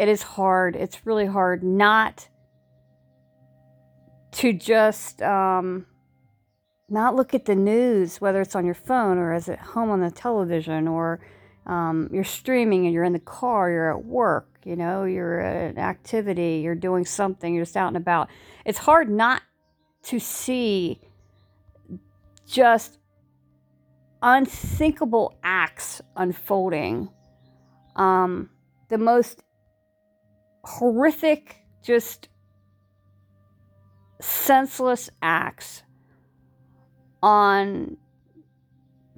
it is hard. It's really hard not to just um, not look at the news, whether it's on your phone or as at home on the television or um, you're streaming and you're in the car, you're at work, you know, you're at an activity, you're doing something, you're just out and about. It's hard not to see just unthinkable acts unfolding. Um, the most horrific, just senseless acts on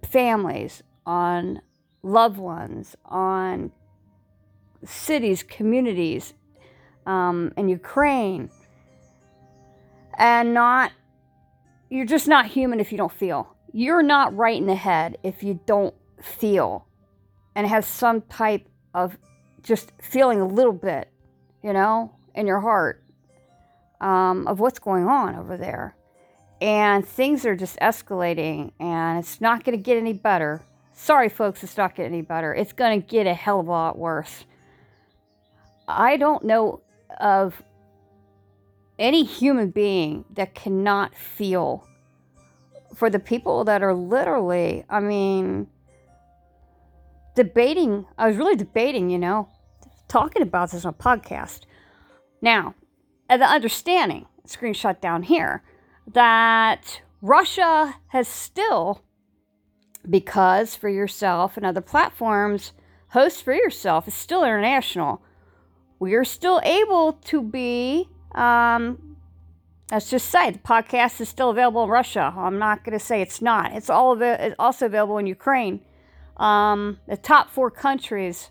families, on loved ones, on cities, communities um, in Ukraine. And not, you're just not human if you don't feel. You're not right in the head if you don't feel and have some type of just feeling a little bit, you know, in your heart um, of what's going on over there. And things are just escalating and it's not going to get any better. Sorry, folks, it's not getting any better. It's going to get a hell of a lot worse. I don't know of any human being that cannot feel for the people that are literally, I mean, debating. I was really debating, you know, talking about this on a podcast. Now, the understanding, screenshot down here, that Russia has still, because for yourself and other platforms, host for yourself is still international. We are still able to be, um, let's just say, the podcast is still available in Russia. I'm not going to say it's not. It's all av- it's also available in Ukraine. Um, the top four countries,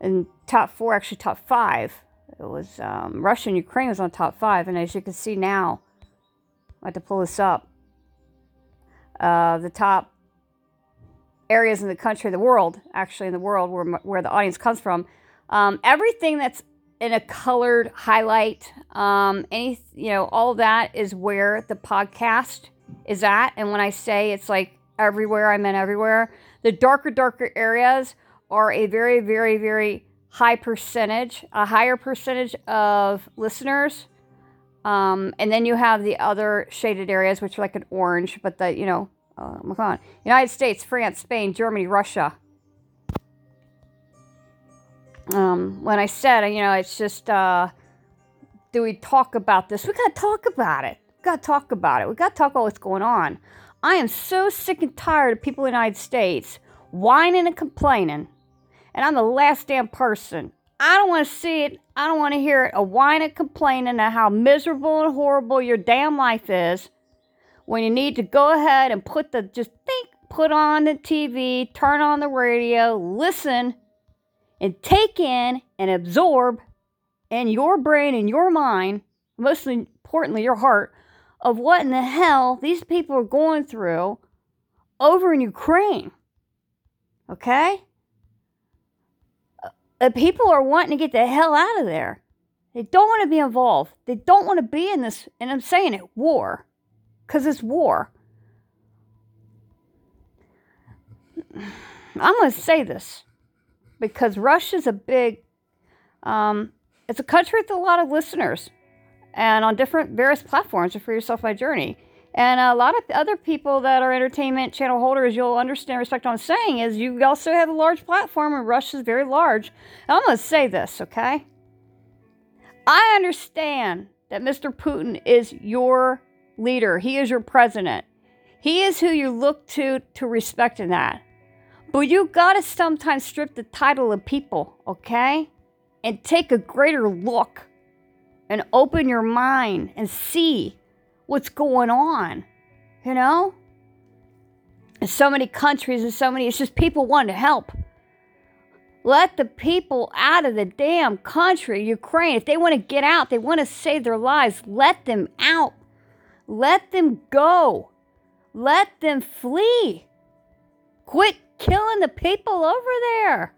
and top four, actually top five, it was um, Russia and Ukraine was on top five, and as you can see now, I have to pull this up. Uh, the top areas in the country, the world, actually in the world, where where the audience comes from. Um, everything that's in a colored highlight, um, any you know, all that is where the podcast is at. And when I say it's like everywhere, I meant everywhere. The darker, darker areas are a very, very, very high percentage, a higher percentage of listeners. Um, and then you have the other shaded areas, which are like an orange, but the, you know, my United States, France, Spain, Germany, Russia. Um, when I said, you know, it's just, uh, do we talk about this? We got to talk about it. We got to talk about it. We got to talk about what's going on. I am so sick and tired of people in the United States whining and complaining and I'm the last damn person. I don't want to see it. I don't want to hear it. A whining, complaining of how miserable and horrible your damn life is when you need to go ahead and put the, just think, put on the TV, turn on the radio, listen, and take in and absorb in your brain and your mind, most importantly, your heart, of what in the hell these people are going through over in Ukraine. Okay? Uh, people are wanting to get the hell out of there. They don't want to be involved. They don't want to be in this, and I'm saying it, war. Because it's war. I'm going to say this because Russia's a big, um, it's a country with a lot of listeners and on different various platforms for yourself my journey. And a lot of other people that are entertainment channel holders, you'll understand, respect what I'm saying, is you also have a large platform, and Russia's very large. And I'm going to say this, okay? I understand that Mr. Putin is your leader, he is your president. He is who you look to to respect in that. But you got to sometimes strip the title of people, okay? And take a greater look and open your mind and see what's going on, you know? In so many countries and so many, it's just people wanting to help. Let the people out of the damn country, Ukraine. If they want to get out, they want to save their lives, let them out. Let them go. Let them flee. Quit killing the people over there.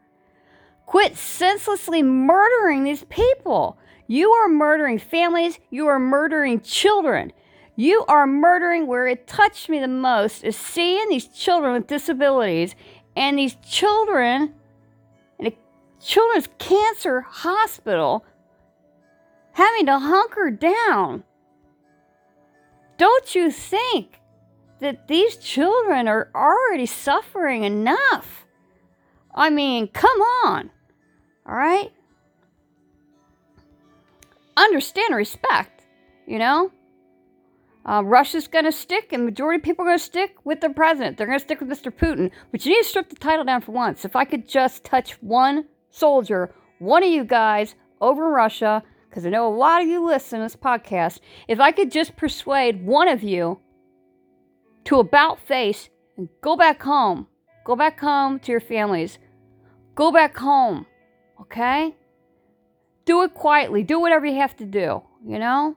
Quit senselessly murdering these people. You are murdering families. You are murdering children. You are murdering where it touched me the most is seeing these children with disabilities and these children, in a Children's Cancer Hospital having to hunker down. Don't you think that these children are already suffering enough? I mean, come on. All right? Understand and respect, you know? Uh, Russia's going to stick, and majority of people are going to stick with the president. They're going to stick with Mr. Putin. But you need to strip the title down for once. If I could just touch one soldier, one of you guys over in Russia, because I know a lot of you listen to this podcast, if I could just persuade one of you to about face and go back home, go back home to your families, go back home, okay? Do it quietly, do whatever you have to do, you know?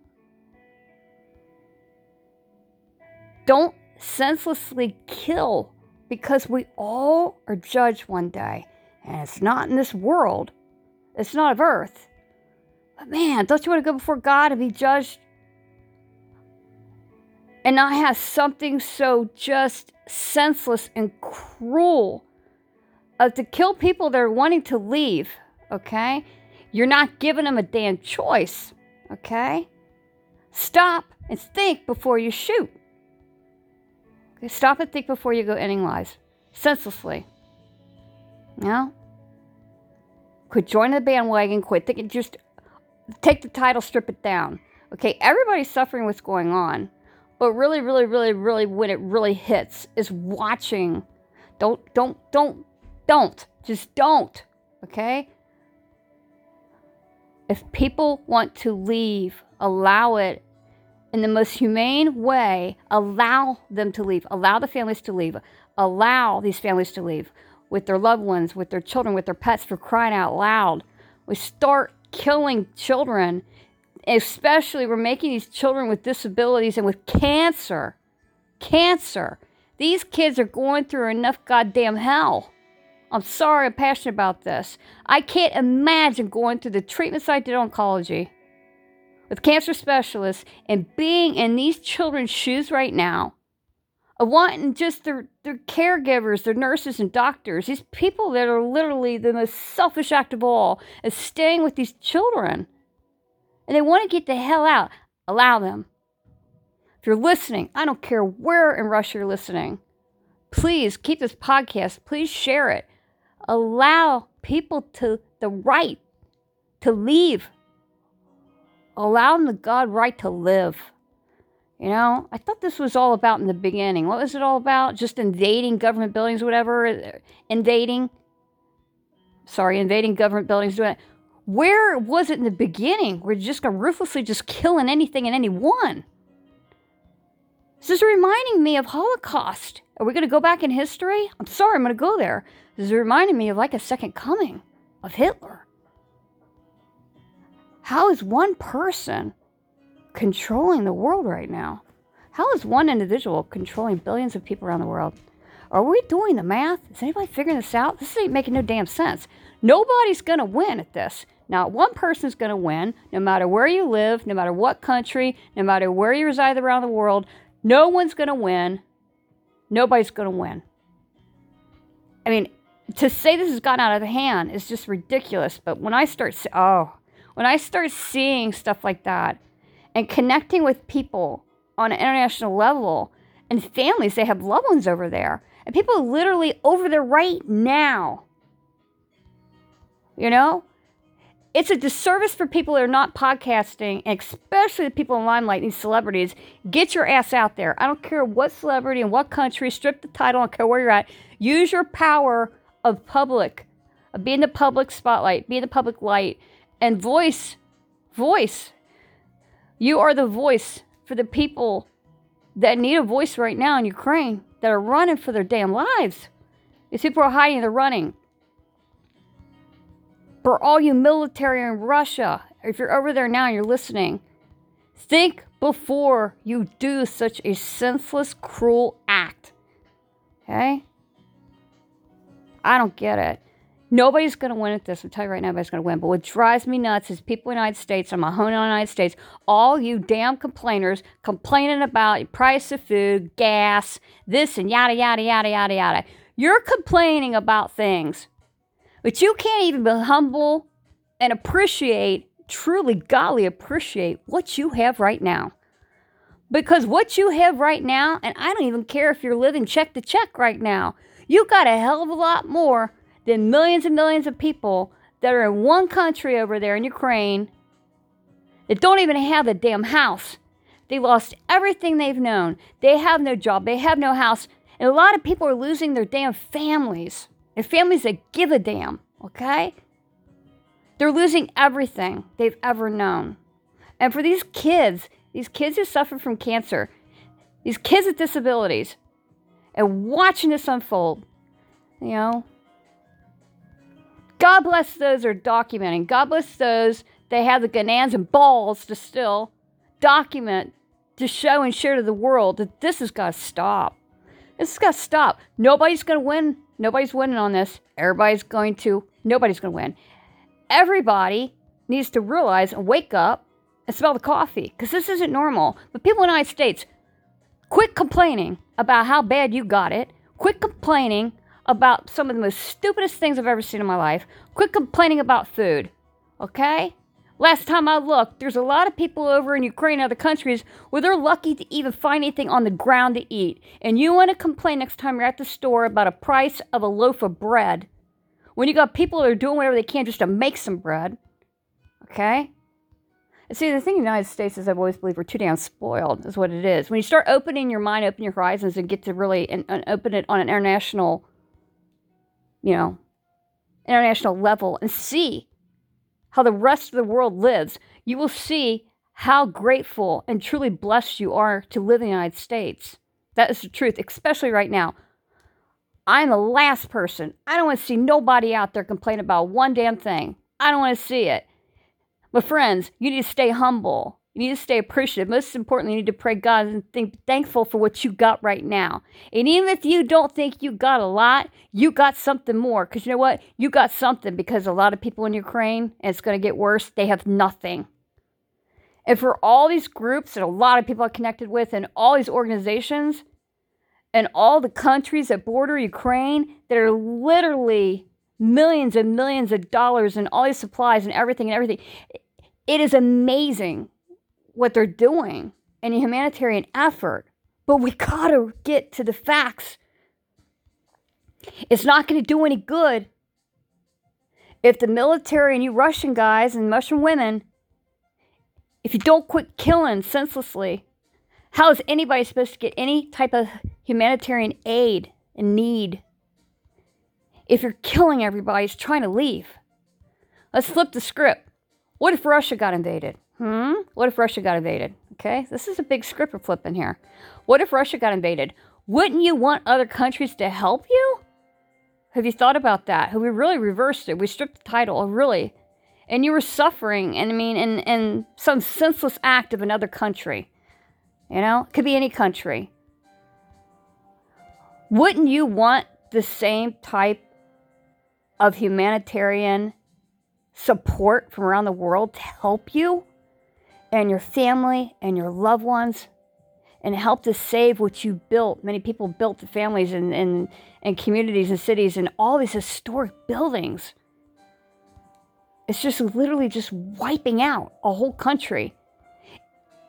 Don't senselessly kill because we all are judged one day. And it's not in this world, it's not of earth. But man, don't you want to go before God and be judged? And not have something so just senseless and cruel uh, to kill people that are wanting to leave, okay? You're not giving them a damn choice, okay? Stop and think before you shoot. Stop and think before you go ending lives. Senselessly. Know? Quit joining the bandwagon. Quit thinking, just take the title, strip it down. Okay, everybody's suffering what's going on. But really, really, really, really, when it really hits, is watching. Don't, don't, don't, don't. Just don't. Okay? If people want to leave, allow it in the most humane way, allow them to leave, allow the families to leave, allow these families to leave with their loved ones, with their children, with their pets for crying out loud. We start killing children, especially we're making these children with disabilities and with cancer. Cancer. These kids are going through enough goddamn hell. I'm sorry, I'm passionate about this. I can't imagine going through the treatments I did oncology with cancer specialists and being in these children's shoes right now, of wanting just their, their caregivers, their nurses and doctors, these people that are literally the most selfish act of all, is staying with these children. And they want to get the hell out. Allow them. If you're listening, I don't care where in Russia you're listening, please keep this podcast, please share it. Allow people to the right to leave allow them the God right to live. You know, I thought this was all about in the beginning. What was it all about? Just invading government buildings, whatever. Uh, invading. Sorry, invading government buildings. Doing. Where was it in the beginning? We're just ruthlessly just killing anything and anyone. This is reminding me of Holocaust. Are we going to go back in history? I'm sorry, I'm going to go there. This is reminding me of like a second coming of Hitler. How is one person controlling the world right now? How is one individual controlling billions of people around the world? Are we doing the math? Is anybody figuring this out? This ain't making no damn sense. Nobody's going to win at this. Not one person's going to win, no matter where you live, no matter what country, no matter where you reside around the world. No one's going to win. Nobody's going to win. I mean, to say this has gotten out of hand is just ridiculous. But when I start, oh, when I start seeing stuff like that and connecting with people on an international level and families, they have loved ones over there, and people literally over there right now. You know? It's a disservice for people that are not podcasting, especially the people in limelight, these celebrities. Get your ass out there. I don't care what celebrity and what country, strip the title, I don't care where you're at. Use your power of public, of being the public spotlight, being the public light, and voice, voice. You are the voice for the people that need a voice right now in Ukraine that are running for their damn lives. These people are hiding, they're running. For all you military in Russia, if you're over there now and you're listening, think before you do such a senseless, cruel act. Okay? I don't get it. Nobody's going to win at this. I'm telling you right now, nobody's going to win. But what drives me nuts is people in the United States, I'm a home in the United States, all you damn complainers complaining about price of food, gas, this and yada, yada, yada, yada, yada. You're complaining about things. But you can't even be humble and appreciate, truly, godly appreciate what you have right now. Because what you have right now, and I don't even care if you're living check to check right now, you got a hell of a lot more than millions and millions of people that are in one country over there in Ukraine that don't even have a damn house. They lost everything they've known. They have no job. They have no house. And a lot of people are losing their damn families. Their families that give a damn, okay? They're losing everything they've ever known. And for these kids, these kids who suffer from cancer, these kids with disabilities, and watching this unfold, you know, God bless those who are documenting. God bless those that have the ganans and balls to still document, to show and share to the world that this has got to stop. This has got to stop. Nobody's going to win. Nobody's winning on this. Everybody's going to, nobody's going to win. Everybody needs to realize and wake up and smell the coffee because this isn't normal. But people in the United States, quit complaining about how bad you got it. Quit complaining about some of the most stupidest things I've ever seen in my life. Quit complaining about food. Okay? Last time I looked, there's a lot of people over in Ukraine and other countries where they're lucky to even find anything on the ground to eat. And you want to complain next time you're at the store about a price of a loaf of bread when you got people that are doing whatever they can just to make some bread. Okay? See, the thing in the United States is I've always believed we're too damn spoiled, is what it is. When you start opening your mind, open your horizons, and get to really and, and open it on an international, you know, international level and see how the rest of the world lives, you will see how grateful and truly blessed you are to live in the United States. That is the truth, especially right now. I'm the last person. I don't want to see nobody out there complain about one damn thing. I don't want to see it. But friends, you need to stay humble. You need to stay appreciative. Most importantly, you need to pray God and think thankful for what you got right now. And even if you don't think you got a lot, you got something more. Because you know what? You got something because a lot of people in Ukraine, and it's going to get worse, they have nothing. And for all these groups that a lot of people are connected with and all these organizations and all the countries that border Ukraine that are literally millions and millions of dollars and all these supplies and everything and everything. It is amazing what they're doing in a humanitarian effort, but we gotta get to the facts. It's not gonna do any good if the military and you Russian guys and Russian women, if you don't quit killing senselessly, how is anybody supposed to get any type of humanitarian aid and need? if you're killing everybody trying to leave. Let's flip the script. What if Russia got invaded? Hmm? What if Russia got invaded? Okay, this is a big script we're flipping here. What if Russia got invaded? Wouldn't you want other countries to help you? Have you thought about that? Have we really reversed it? We stripped the title, really. And you were suffering, and I mean, in, in some senseless act of another country. You know, it could be any country. Wouldn't you want the same type of humanitarian support from around the world to help you and your family and your loved ones and help to save what you built. Many people built families and, and, and communities and cities and all these historic buildings. It's just literally just wiping out a whole country.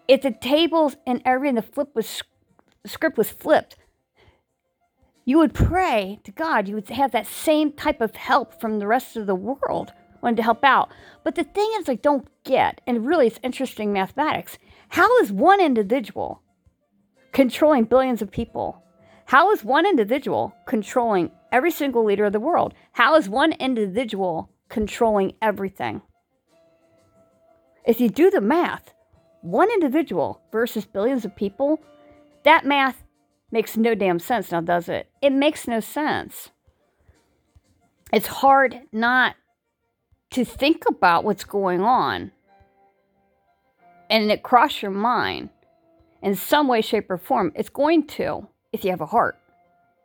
If the tables and everything, the flip was the script was flipped, you would pray to God, you would have that same type of help from the rest of the world wanting to help out. But the thing is, I don't get, and really it's interesting mathematics, how is one individual controlling billions of people? How is one individual controlling every single leader of the world? How is one individual controlling everything? If you do the math, one individual versus billions of people, that math Makes no damn sense now, does it? It makes no sense. It's hard not to think about what's going on and it cross your mind in some way, shape, or form. It's going to if you have a heart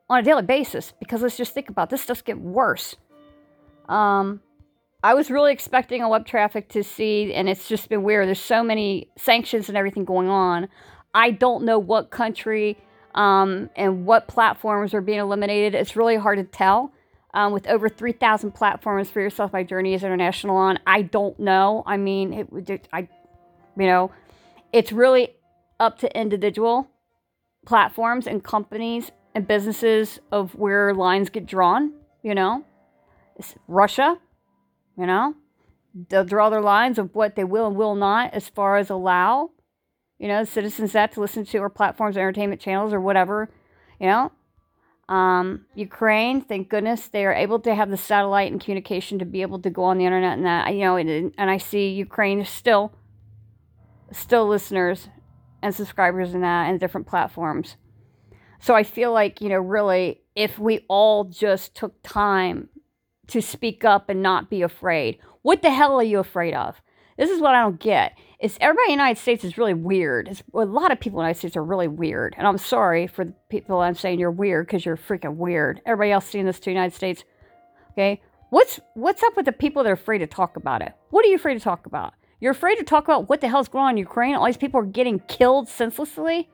on a daily basis because let's just think about this just get worse. Um, I was really expecting a web traffic to see, and it's just been weird. There's so many sanctions and everything going on. I don't know what country um, and what platforms are being eliminated. It's really hard to tell. Um, with over 3,000 platforms. for Yourself My Journey is international on. I don't know. I mean, it, I, you know, it's really up to individual platforms and companies and businesses of where lines get drawn, you know. It's Russia, you know, they'll draw their lines of what they will and will not as far as allow, you know, citizens that to listen to or platforms, entertainment channels, or whatever, you know. Um, Ukraine, thank goodness, they are able to have the satellite and communication to be able to go on the internet and that, you know, and, and I see Ukraine still, still listeners and subscribers in that and different platforms. So I feel like, you know, really, if we all just took time to speak up and not be afraid, what the hell are you afraid of? This is what I don't get. It's everybody in the United States is really weird. It's, a lot of people in the United States are really weird. And I'm sorry for the people I'm saying you're weird because you're freaking weird. Everybody else seeing this to the United States. Okay? What's what's up with the people that are afraid to talk about it? What are you afraid to talk about? You're afraid to talk about what the hell's going on in Ukraine? All these people are getting killed senselessly?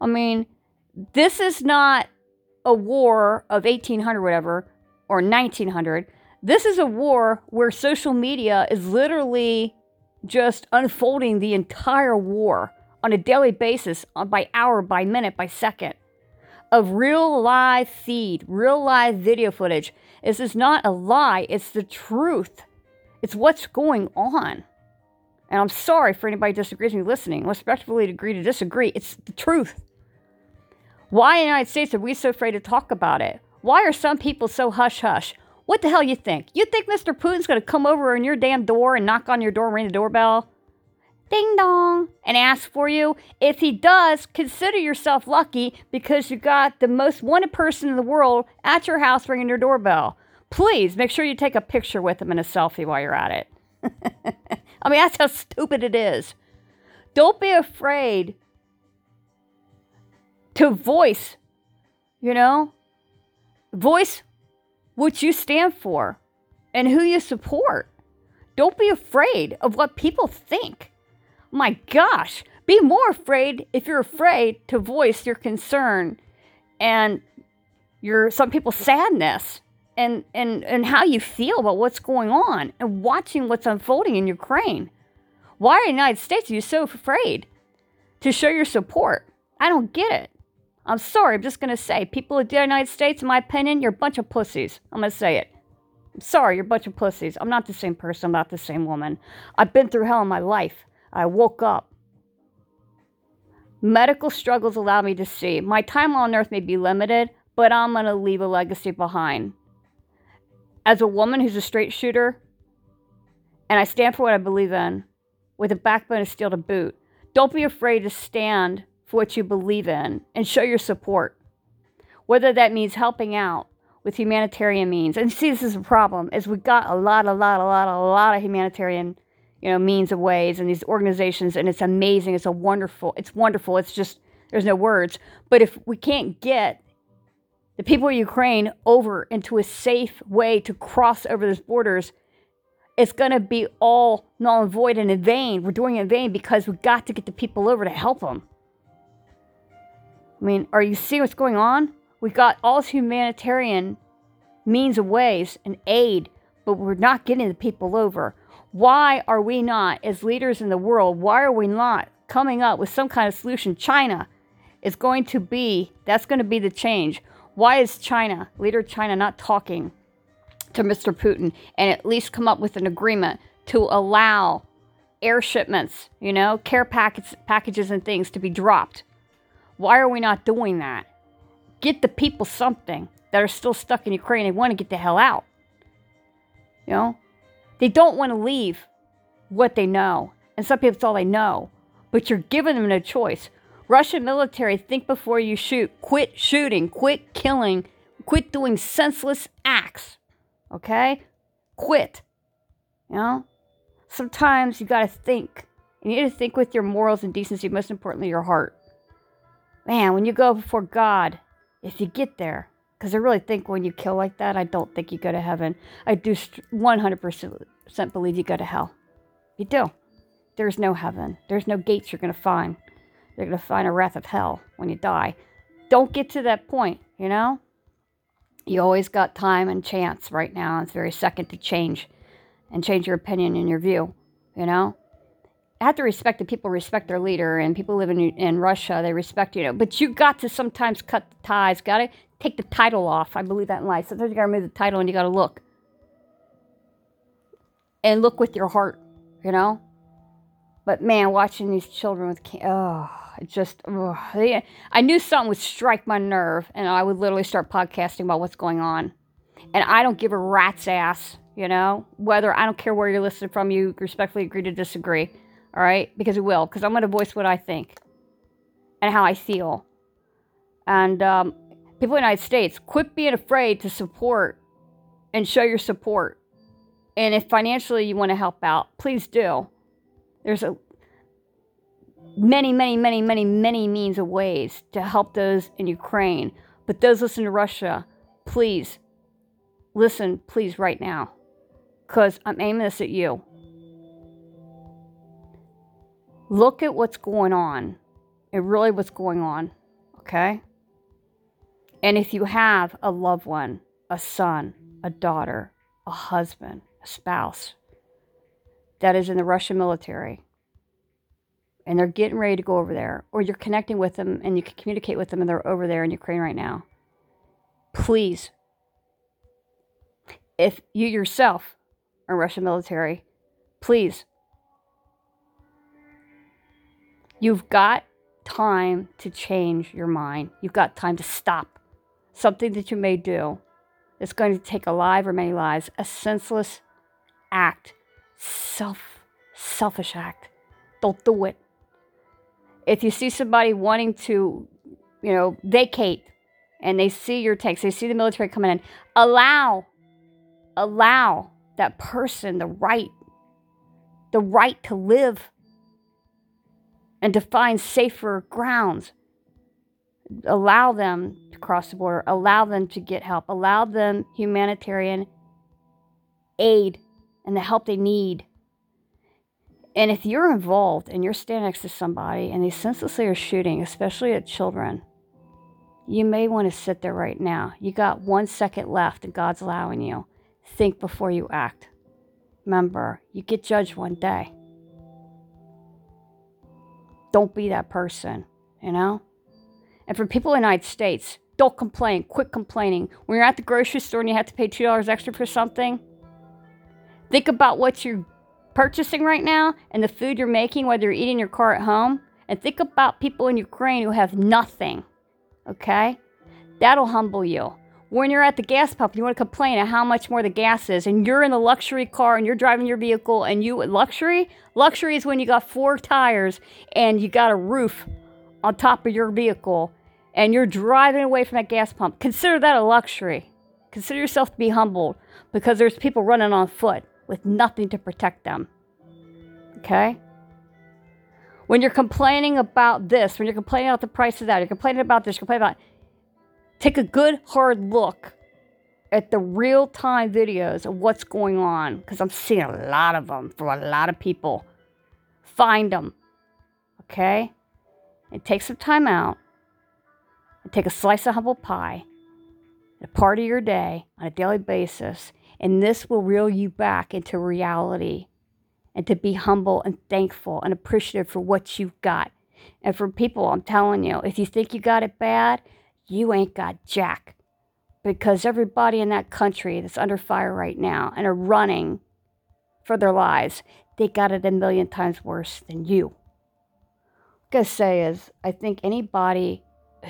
I mean, this is not a war of 1800 whatever or 1900. This is a war where social media is literally just unfolding the entire war on a daily basis, uh, by hour, by minute, by second, of real live feed, real live video footage. This is not a lie, it's the truth. It's what's going on. And I'm sorry for anybody who disagrees with me listening. Respectfully agree to disagree. It's the truth. Why in the United States are we so afraid to talk about it? Why are some people so hush hush? What the hell you think? You think Mr. Putin's gonna come over in your damn door and knock on your door, ring the doorbell? Ding dong, and ask for you. If he does, consider yourself lucky because you got the most wanted person in the world at your house ringing your doorbell. Please make sure you take a picture with him and a selfie while you're at it. I mean, that's how stupid it is. Don't be afraid to voice, you know, voice what you stand for and who you support. Don't be afraid of what people think. My gosh, be more afraid if you're afraid to voice your concern and your some people's sadness and, and, and how you feel about what's going on and watching what's unfolding in Ukraine. Why in the United States are you so afraid to show your support? I don't get it. I'm sorry, I'm just to say, people of the United States, in my opinion, you're a bunch of pussies. I'm to say it. I'm sorry, you're a bunch of pussies. I'm not the same person, I'm not the same woman. I've been through hell in my life. I woke up. Medical struggles allow me to see. My time on earth may be limited, but I'm to leave a legacy behind. As a woman who's a straight shooter, and I stand for what I believe in, with a backbone of steel to boot, don't be afraid to stand for what you believe in and show your support. Whether that means helping out with humanitarian means. And see, this is a problem, is we've got a lot, a lot, a lot, a lot of humanitarian, you know, means of ways and these organizations, and it's amazing. It's a wonderful, it's wonderful. It's just, there's no words. But if we can't get the people of Ukraine over into a safe way to cross over those borders, it's going to be all null and void and in vain. We're doing it in vain because we've got to get the people over to help them. I mean, are you seeing what's going on? We've got all this humanitarian means of ways and aid, but we're not getting the people over. Why are we not, as leaders in the world, why are we not coming up with some kind of solution? China is going to be, that's going to be the change. Why is China, leader China, not talking to Mr. Putin and at least come up with an agreement to allow air shipments, you know, care packets, packages and things to be dropped why are we not doing that? Get the people something that are still stuck in Ukraine. They want to get the hell out. You know? They don't want to leave what they know. And some people, it's all they know. But you're giving them no choice. Russian military, think before you shoot. Quit shooting. Quit killing. Quit doing senseless acts. Okay? Quit. You know? Sometimes you got to think. You need to think with your morals and decency, most importantly, your heart man, when you go before God, if you get there, because I really think when you kill like that, I don't think you go to heaven. I do 100% believe you go to hell. You do. There's no heaven. There's no gates you're going to find. You're going to find a wrath of hell when you die. Don't get to that point, you know? You always got time and chance right now. It's very second to change and change your opinion and your view, you know? Have to respect that people respect their leader and people live in, in Russia, they respect, you know, but you got to sometimes cut the ties, got to take the title off. I believe that in life. Sometimes you got to remove the title and you got to look. And look with your heart, you know? But man, watching these children with, oh, it just, oh, I knew something would strike my nerve and I would literally start podcasting about what's going on. And I don't give a rat's ass, you know, whether I don't care where you're listening from, you respectfully agree to disagree, all right? Because it will, because I'm going to voice what I think and how I feel. And um, people in the United States, quit being afraid to support and show your support. And if financially you want to help out, please do. There's a many, many, many, many, many means of ways to help those in Ukraine. But those listen to Russia, please listen, please, right now, because I'm aiming this at you. Look at what's going on and really what's going on, okay? And if you have a loved one, a son, a daughter, a husband, a spouse that is in the Russian military, and they're getting ready to go over there, or you're connecting with them and you can communicate with them and they're over there in Ukraine right now, please, if you yourself are Russian military, please, you've got time to change your mind. You've got time to stop something that you may do that's going to take a life or many lives, a senseless act, self selfish act. Don't do it if you see somebody wanting to, you know, vacate and they see your tanks, they see the military coming in, allow, allow that person the right, the right to live and to find safer grounds. Allow them to cross the border, allow them to get help, allow them humanitarian aid and the help they need. And if you're involved and you're standing next to somebody and they senselessly are shooting, especially at children, you may want to sit there right now. You got one second left and God's allowing you. Think before you act. Remember, you get judged one day. Don't be that person, you know? And for people in the United States, don't complain. Quit complaining. When you're at the grocery store and you have to pay $2 extra for something, think about what you're purchasing right now and the food you're making, whether you're eating your car at home, and think about people in Ukraine who have nothing. Okay? That'll humble you. When you're at the gas pump, you want to complain at how much more the gas is, and you're in the luxury car and you're driving your vehicle, and you luxury luxury is when you got four tires and you got a roof on top of your vehicle, and you're driving away from that gas pump. Consider that a luxury. Consider yourself to be humbled because there's people running on foot with nothing to protect them. Okay? When you're complaining about this, when you're complaining about the price of that, you're complaining about this, you're complaining about take a good hard look at the real time videos of what's going on because I'm seeing a lot of them for a lot of people. Find them. Okay? And take some time out and take a slice of humble pie, a part of your day on a daily basis, and this will reel you back into reality and to be humble and thankful and appreciative for what you've got. And for people, I'm telling you, if you think you got it bad, you ain't got jack. Because everybody in that country that's under fire right now and are running for their lives, they got it a million times worse than you. What I'm gonna say is, I think anybody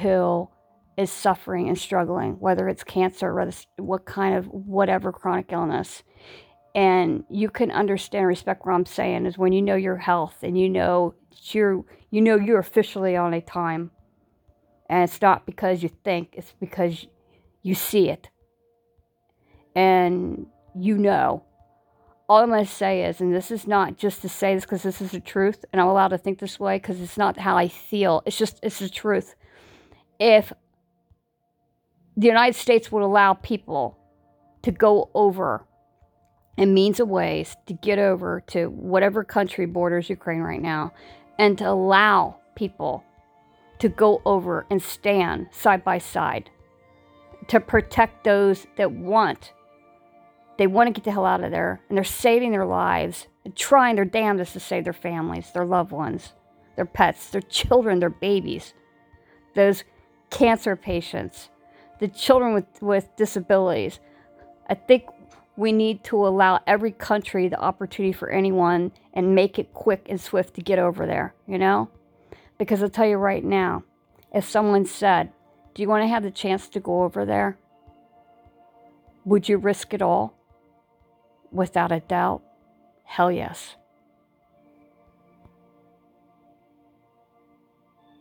who is suffering and struggling, whether it's cancer or what kind of whatever chronic illness. And you can understand and respect what I'm saying is when you know your health and you know you're you know you're officially on a time. And it's not because you think, it's because you see it. And you know. All I'm going to say is, and this is not just to say this because this is the truth, and I'm allowed to think this way because it's not how I feel. It's just, it's the truth. If the United States would allow people to go over in means of ways to get over to whatever country borders Ukraine right now and to allow people to go over and stand side by side to protect those that want. They want to get the hell out of there and they're saving their lives and trying their damnedest to save their families, their loved ones, their pets, their children, their babies, those cancer patients, the children with, with disabilities. I think we need to allow every country the opportunity for anyone and make it quick and swift to get over there, you know? Because I'll tell you right now, if someone said, Do you want to have the chance to go over there? Would you risk it all? Without a doubt, hell yes.